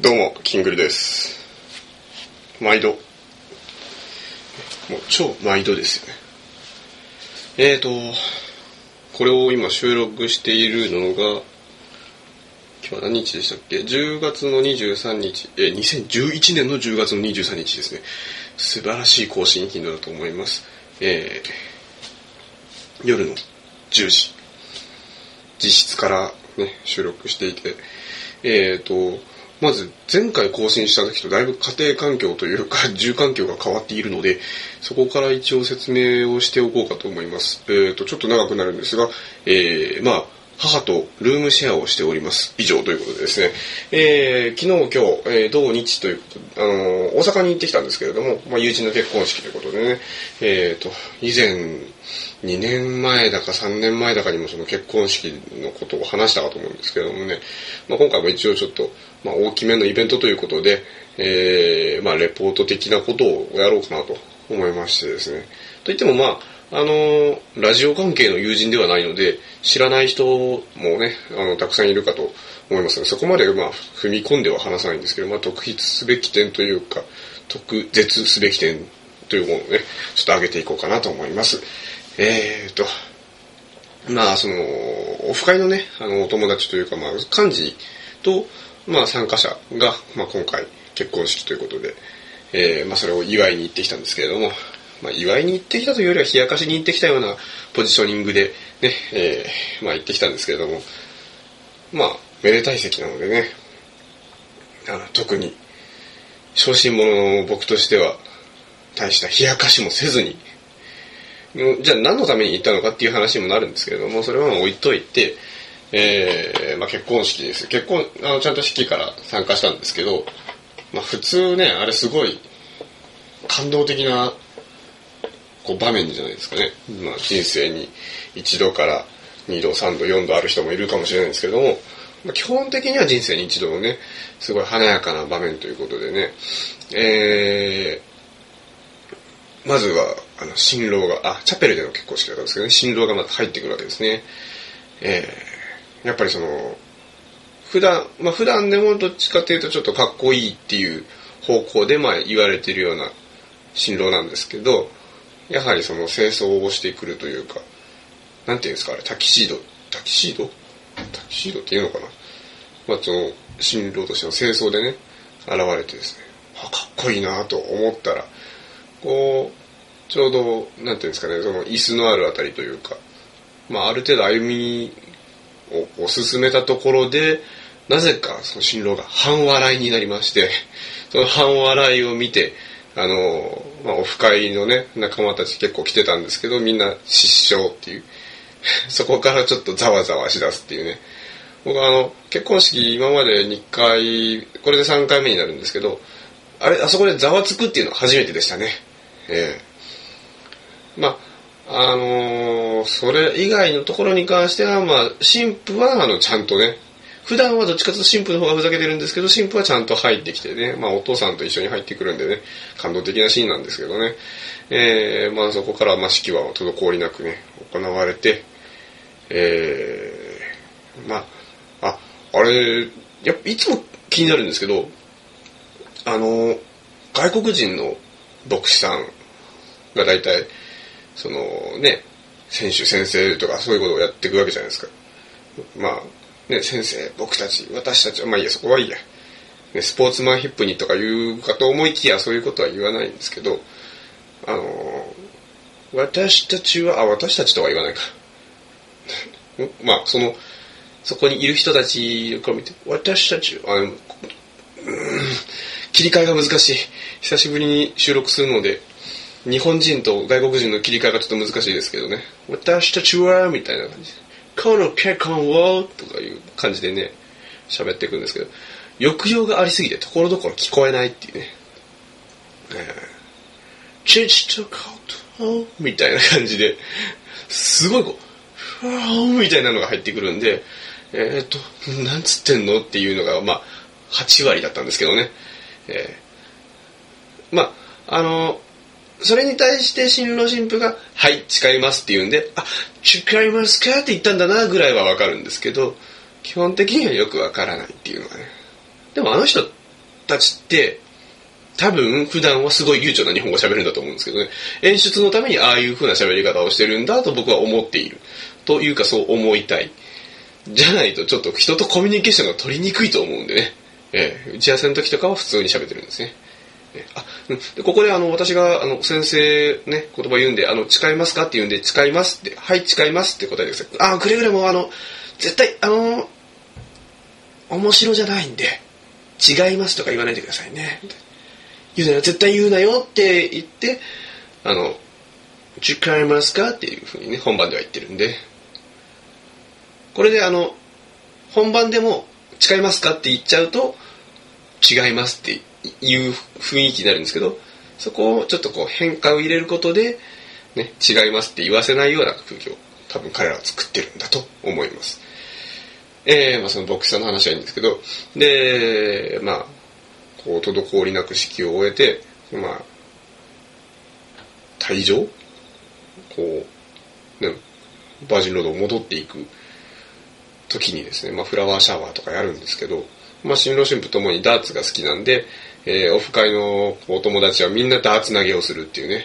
どうも、キングルです。毎度。もう超毎度ですよね。えーと、これを今収録しているのが、今日は何日でしたっけ ?10 月の23日、えー、2011年の10月の23日ですね。素晴らしい更新頻度だと思います。えー、夜の10時。実質からね、収録していて、えーと、まず前回更新した時とだいぶ家庭環境というか 住環境が変わっているのでそこから一応説明をしておこうかと思います。えーとちょっと長くなるんですが、えーまあ母とルームシェアをしております。以上ということでですね。えー昨日、今日、えー同日ということで、あのー大阪に行ってきたんですけれども、まあ、友人の結婚式ということでね、えーと、以前、2年前だか3年前だかにもその結婚式のことを話したかと思うんですけどもね、まあ、今回も一応ちょっと、まあ、大きめのイベントということで、えーまあ、レポート的なことをやろうかなと思いましてですね。といってもまあ、あのラジオ関係の友人ではないので、知らない人もね、あの、たくさんいるかと思いますので、そこまでまあ、踏み込んでは話さないんですけど、まあ、特筆すべき点というか、特絶すべき点というものをね、ちょっと上げていこうかなと思います。えーと、まあ、その、オフ会のね、あの、お友達というか、まあ、幹事と、まあ、参加者が、まあ、今回、結婚式ということで、えーまあ、それを祝いに行ってきたんですけれども、まあ、祝いに行ってきたというよりは、冷やかしに行ってきたようなポジショニングで、ね、えーまあ、行ってきたんですけれども、まあ、めでたい席なのでね、あの、特に、小心者の僕としては、大した冷やかしもせずに、じゃあ何のために行ったのかっていう話にもなるんですけれども、それは置いといて、えーまあ、結婚式です。結婚、あの、ちゃんと式から参加したんですけど、まあ、普通ね、あれすごい感動的なこう場面じゃないですかね。まあ、人生に一度から二度、三度、四度ある人もいるかもしれないんですけども、まあ、基本的には人生に一度のね、すごい華やかな場面ということでね、えー、まずは、あの、新郎が、あ、チャペルでの結婚式だったんですけどね、新郎がまず入ってくるわけですね。えー、やっぱりその、普段、まあ普段でもどっちかというとちょっとかっこいいっていう方向でまあ言われてるような新郎なんですけど、やはりその清掃をしてくるというか、なんていうんですかあれ、タキシード、タキシード？タキシードっていうのかな？まあその、新郎としての清掃でね、現れてですね、あ、かっこいいなと思ったら、こう、ちょうど、なんていうんですかね、その椅子のあるあたりというか、まあある程度歩みをこう進めたところで、なぜかその新郎が半笑いになりまして、その半笑いを見て、あの、まあ、オフ会のね、仲間たち結構来てたんですけど、みんな失笑っていう。そこからちょっとざわざわしだすっていうね。僕はあの、結婚式今まで2回、これで3回目になるんですけど、あれ、あそこでざわつくっていうのは初めてでしたね。ええまあ、あのーそれ以外のところに関しては、まあ、神父は、あの、ちゃんとね、普段はどっちかというと神父の方がふざけてるんですけど、神父はちゃんと入ってきてね、まあ、お父さんと一緒に入ってくるんでね、感動的なシーンなんですけどね、えー、まあ、そこから、まあ、式は滞りなくね、行われて、えー、まあ、あ、れ、やっぱいつも気になるんですけど、あの、外国人の牧師さんが大体、そのね、選手先生とかそういうことをやっていくわけじゃないですか。まあ、ね、先生、僕たち、私たちは、まあいいや、そこはいいや。ね、スポーツマンヒップにとか言うかと思いきや、そういうことは言わないんですけど、あの、私たちは、あ、私たちとは言わないか。まあ、その、そこにいる人たちから見て、私たち、あの、うん切り替えが難しい。久しぶりに収録するので、日本人と外国人の切り替えがちょっと難しいですけどね。私たちは、みたいな感じ。この結婚を、とかいう感じでね、喋っていくんですけど、抑揚がありすぎて、ところどころ聞こえないっていうね。えー父と子と、みたいな感じで、すごいこう、ふわーみたいなのが入ってくるんで、えっ、と、なんつってんの？っていうのが、まあ、8割だったんですけどね。えーまあ、あの、それに対して新郎新婦が、はい、誓いますって言うんで、あ、誓いますか？って言ったんだなぐらいはわかるんですけど、基本的にはよくわからないっていうのがね。でもあの人たちって多分普段はすごい流暢な日本語喋るんだと思うんですけどね。演出のためにああいう風な喋り方をしてるんだと僕は思っている。というかそう思いたい。じゃないとちょっと人とコミュニケーションが取りにくいと思うんでね、えー、打ち合わせの時とかは普通に喋ってるんですね。あ、でここであの私があの先生ね言葉言うんであの誓いますか？って言うんで誓いますってはい誓いますって答えてください。あくれぐれもあの絶対あの面白じゃないんで違いますとか言わないでくださいね。言うなよ。絶対言うなよって言ってあの誓いますかっていうふうにね本番では言ってるんで。これであの本番でも誓いますかって言っちゃうと違いますっていう雰囲気になるんですけどそこをちょっとこう変化を入れることで、ね、違いますって言わせないような空気を多分彼らは作ってるんだと思います。えー、まあそのボクサーの話はいいんですけど、で、まあ、こう、滞りなく式を終えて、まあ、退場？こう、ね、バージンロードを戻っていく時にですね、まあフラワーシャワーとかやるんですけど、まあ新郎新婦ともにダーツが好きなんで、えー、オフ会のお友達はみんなダーツ投げをするっていうね、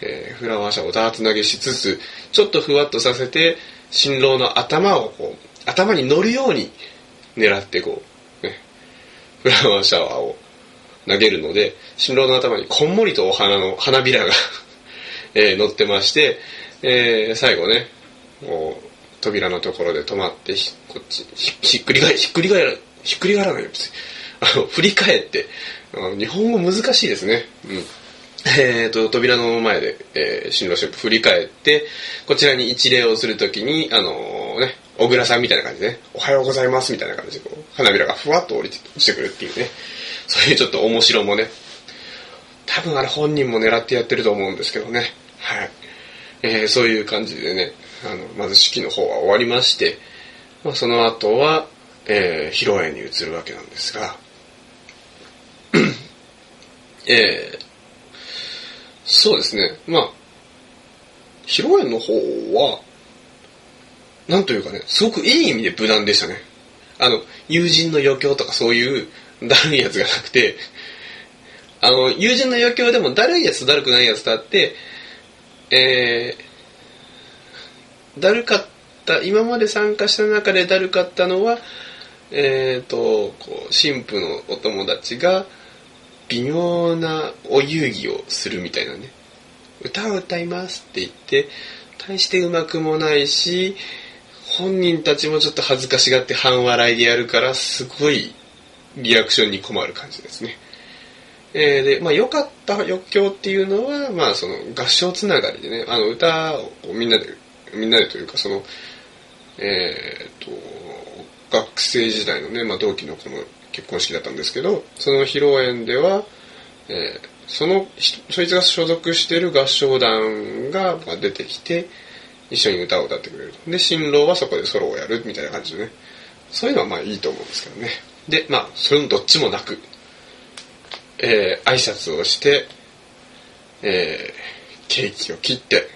えー、フラワーシャワーをダーツ投げしつつ、ちょっとふわっとさせて、新郎の頭をこう、頭に乗るように狙ってこう、ね、フラワーシャワーを投げるので、新郎の頭にこんもりとお花の花びらが えー、乗ってまして、えー、最後ね、もう扉のところで止まって、こっち、ひっくり返、ひっくり返ら、ひっくり返らないよ、別に。あの、振り返って、あの日本語難しいですね。うん。えーと、扉の前で、えー、新郎新婦振り返って、こちらに一礼をするときに、あのー、ね、小倉さんみたいな感じでね、おはようございますみたいな感じで、こう、花びらがふわっと降りて落ちてくるっていうね、そういうちょっと面白もね、多分あれ本人も狙ってやってると思うんですけどね、はい。えー、そういう感じでね、あの、まず式の方は終わりまして、ま、その後は、えー、披露宴に移るわけなんですが、えー、そうですね。まあ、披露宴の方は、なんというかね、すごくいい意味で無難でしたね。あの、友人の余興とかそういうだるいやつがなくて、あの、友人の余興でもだるいやつだるくないやつとあって、えー、だるかった、今まで参加した中でだるかったのは、えっ、ー、と、こう、神父のお友達が、微妙なお遊戯をするみたいなね。歌を歌いますって言って、大してうまくもないし、本人たちもちょっと恥ずかしがって半笑いでやるから、すごいリアクションに困る感じですね。えー、で、まあ良かった余興っていうのは、まあその合唱つながりでね、あの歌をみんなで、みんなでというかその、えー、っと、学生時代のね、まあ同期のこの結婚式だったんですけど、その披露宴では、えー、その、そいつが所属してる合唱団が出てきて、一緒に歌を歌ってくれる。で、新郎はそこでソロをやるみたいな感じでね。そういうのはまあいいと思うんですけどね。で、まあ、それもどっちもなく、えー、挨拶をして、えー、ケーキを切って、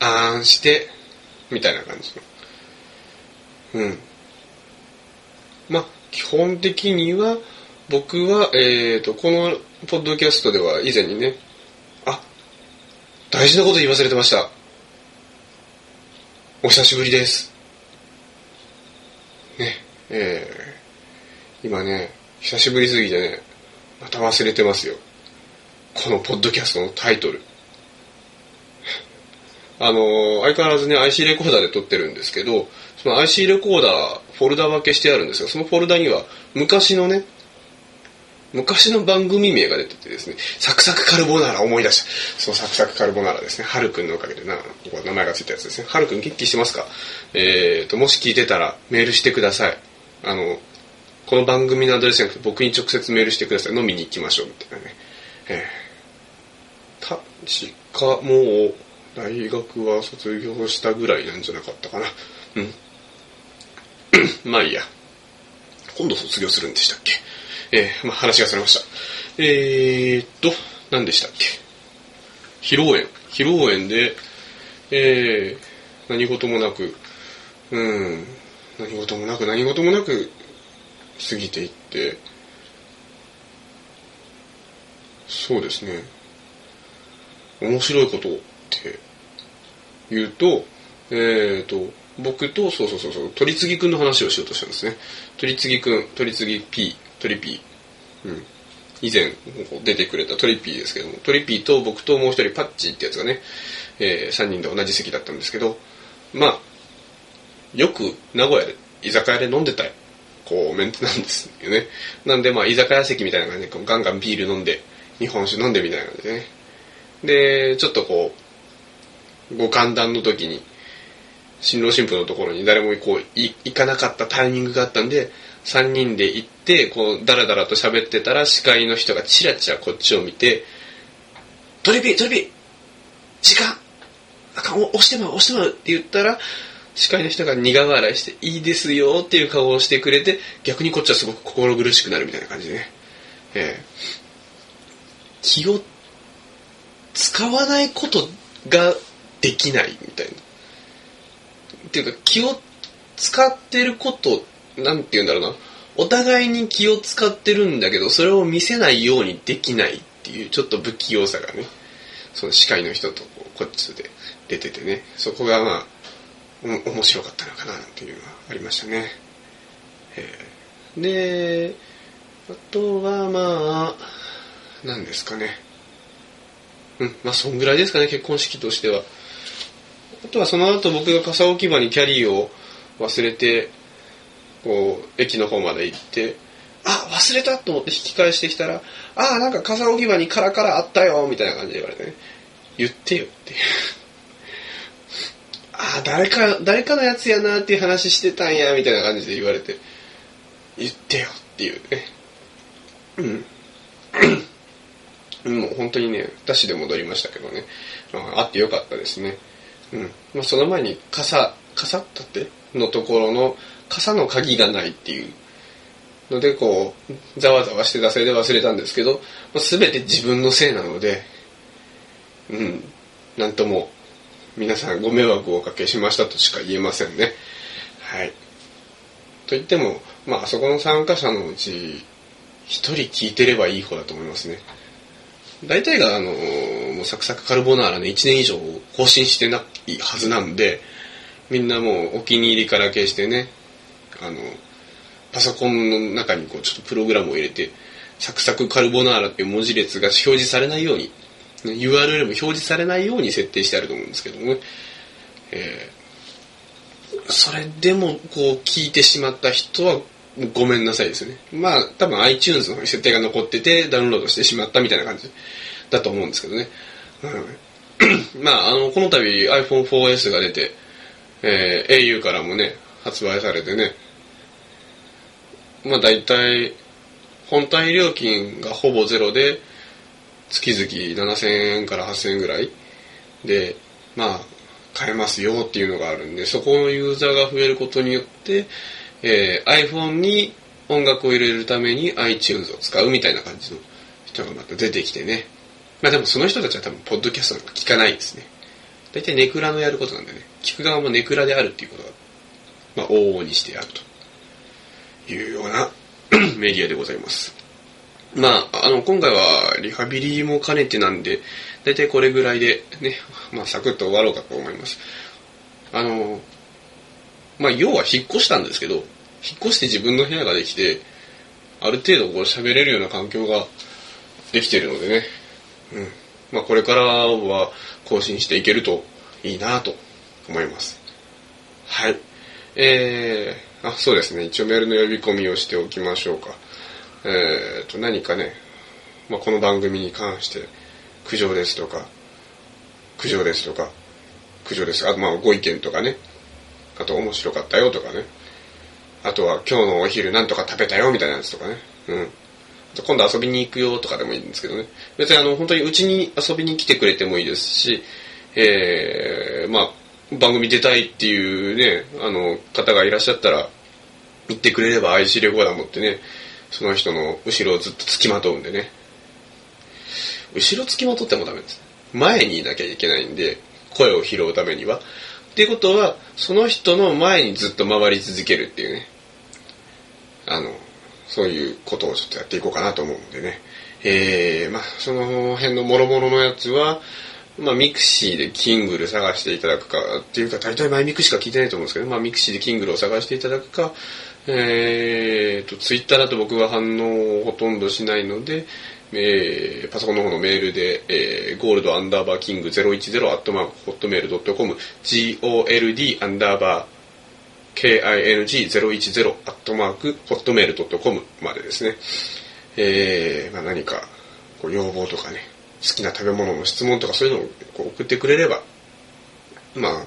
あーんして、みたいな感じの。うん。まあ、基本的には、僕は、えっ、ー、と、このポッドキャストでは以前にね、あ、大事なこと言い忘れてました。お久しぶりです。ね、えー、今ね、久しぶりすぎてね、また忘れてますよ。このポッドキャストのタイトル。あの、相変わらずね、IC レコーダーで撮ってるんですけど、その IC レコーダー、フォルダ分けしてあるんですが、そのフォルダには、昔のね、昔の番組名が出ててですね、サクサクカルボナーラ思い出した。そう、サクサクカルボナーラですね。はるくんのおかげでな、ここ名前がついたやつですね。はるくん元気してますか？えーと、もし聞いてたらメールしてください。あの、この番組のアドレスじゃなくて僕に直接メールしてください。飲みに行きましょう。みたいなね。えー、確かもう、大学は卒業したぐらいなんじゃなかったかな。うん。まあいいや。今度卒業するんでしたっけ？えー、まあ話がされました。えー、っと、何でしたっけ？披露宴。披露宴で、えー、何事もなく、うん、何事もなく何事もなく過ぎていってそうですね面白いことって言うとえっ、ー、と僕とそうそうそうそう鳥次くんの話をしようとしたんですね。鳥次くん鳥次 P 鳥 P うん。以前出てくれたトリピーですけどもトリピーと僕ともう一人パッチってやつがね、えー、3人で同じ席だったんですけどまあよく名古屋で居酒屋で飲んでたこうメンツなんですよね。なんでまあ居酒屋席みたいな感じでガンガンビール飲んで日本酒飲んでみたいな感じでね。でちょっとこうご歓談の時に新郎新婦のところに誰もこう行かなかったタイミングがあったんで3人で行ってこうダラダラと喋ってたら司会の人がチラチラこっちを見て「トリピートリピー時間あかん押してまう押してまう」って言ったら司会の人が苦笑いして「いいですよ」っていう顔をしてくれて逆にこっちはすごく心苦しくなるみたいな感じでね、えー、気を使わないことができないみたいな。っていうか気を使ってることなんて言うんだろうな。お互いに気を使ってるんだけどそれを見せないようにできないっていうちょっと不器用さがね。その司会の人とこっちで出ててね。そこがまあ面白かったのかなっていうのはありましたね、え、であとはまあ何ですかね。うんまあそんぐらいですかね結婚式としては。あとはその後僕が傘置き場にキャリーを忘れてこう駅の方まで行ってあ忘れたと思って引き返してきたらあなんか傘置き場にカラカラあったよみたいな感じで言われてね。言ってよっていう。あ誰か誰かのやつやなっていう話してたんやみたいな感じで言われて。言ってよっていうね。うん。もう本当にねダッシュで戻りましたけどね。あってよかったですね。うん。まあ、その前に傘傘だって？のところの傘の鍵がないっていうのでこうざわざわしてたせいで忘れたんですけど、まあ、全て自分のせいなのでうん。なんとも皆さんご迷惑をおかけしましたとしか言えませんね。はい。と言ってもまああそこの参加者のうち1人聞いてればいい方だと思いますね。大体があのサクサクカルボナーラね1年以上更新してないはずなんでみんなもうお気に入りから消してねあのパソコンの中にこうちょっとプログラムを入れてサクサクカルボナーラっていう文字列が表示されないように URL も表示されないように設定してあると思うんですけどもね、えー、それでもこう聞いてしまった人はごめんなさいですね。まあ多分 iTunes の設定が残っててダウンロードしてしまったみたいな感じだと思うんですけどね、うん、まああのこの度 iPhone4S が出て、えー、au からもね発売されてねまあ大体本体料金がほぼゼロで月々7000円から8000円ぐらいでまあ買えますよっていうのがあるんでそこのユーザーが増えることによってえー、iPhone に音楽を入れるために iTunes を使うみたいな感じの人がまた出てきてね。まあでもその人たちは多分、ポッドキャストなんか聞かないですね。大体ネクラのやることなんでね、聞く側もネクラであるっていうことが、まあ往々にしてあるというような メディアでございます。まあ、あの、今回はリハビリも兼ねてなんで、大体これぐらいでね、まあサクッと終わろうかと思います。あの、まあ要は引っ越したんですけど、引っ越して自分の部屋ができてある程度こう喋れるような環境ができてるのでね、うん。まあ、これからは更新していけるといいなと思います。はい。えー、あそうですね。一応メールの呼び込みをしておきましょうか。えーと何かね、まあ、この番組に関して苦情ですとか苦情ですとか苦情です。あとまあご意見とかね。あと面白かったよとかね。あとは今日のお昼なんとか食べたよみたいなやつとかね。うん。今度遊びに行くよとかでもいいんですけどね。別にあの、本当にうちに遊びに来てくれてもいいですし、えー、まあ、番組出たいっていうね、あの、方がいらっしゃったら、言ってくれれば IC レコーダー持ってね、その人の後ろをずっと付きまとうんでね。後ろ付きまとってもダメです。前にいなきゃいけないんで、声を拾うためには。っていうことは、その人の前にずっと回り続けるっていうね。あのそういうことをちょっとやっていこうかなと思うんでね。えー、まあ、その辺の諸々のやつは、まあ、 mixi でキングル探していただくか、っていうか、大体マイミクしか聞いてないと思うんですけど、まあ、 mixi でキングルを探していただくか、えーと、ツイッターだと僕は反応をほとんどしないので、えー、パソコンの方のメールで、えー、ゴールドアンダーバーキング010アットマークホットメールドットコム gold アンダーバー king010 アットマークホットメールドットコムまでですね。えー、まあ、何かこう要望とかね、好きな食べ物の質問とかそういうのをこう送ってくれれば、まあ、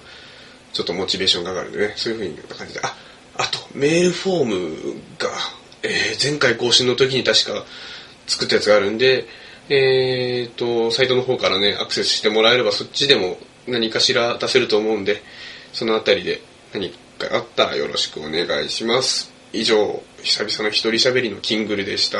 ちょっとモチベーションが上がるんでね、そういうふうに感じで、あ、あと、メールフォームが、えー、前回更新の時に確か作ったやつがあるんで、えーと、サイトの方からね、アクセスしてもらえればそっちでも何かしら出せると思うんで、そのあたりで何かあったらよろしくお願いします。以上、久々の一人喋りのキングルでした。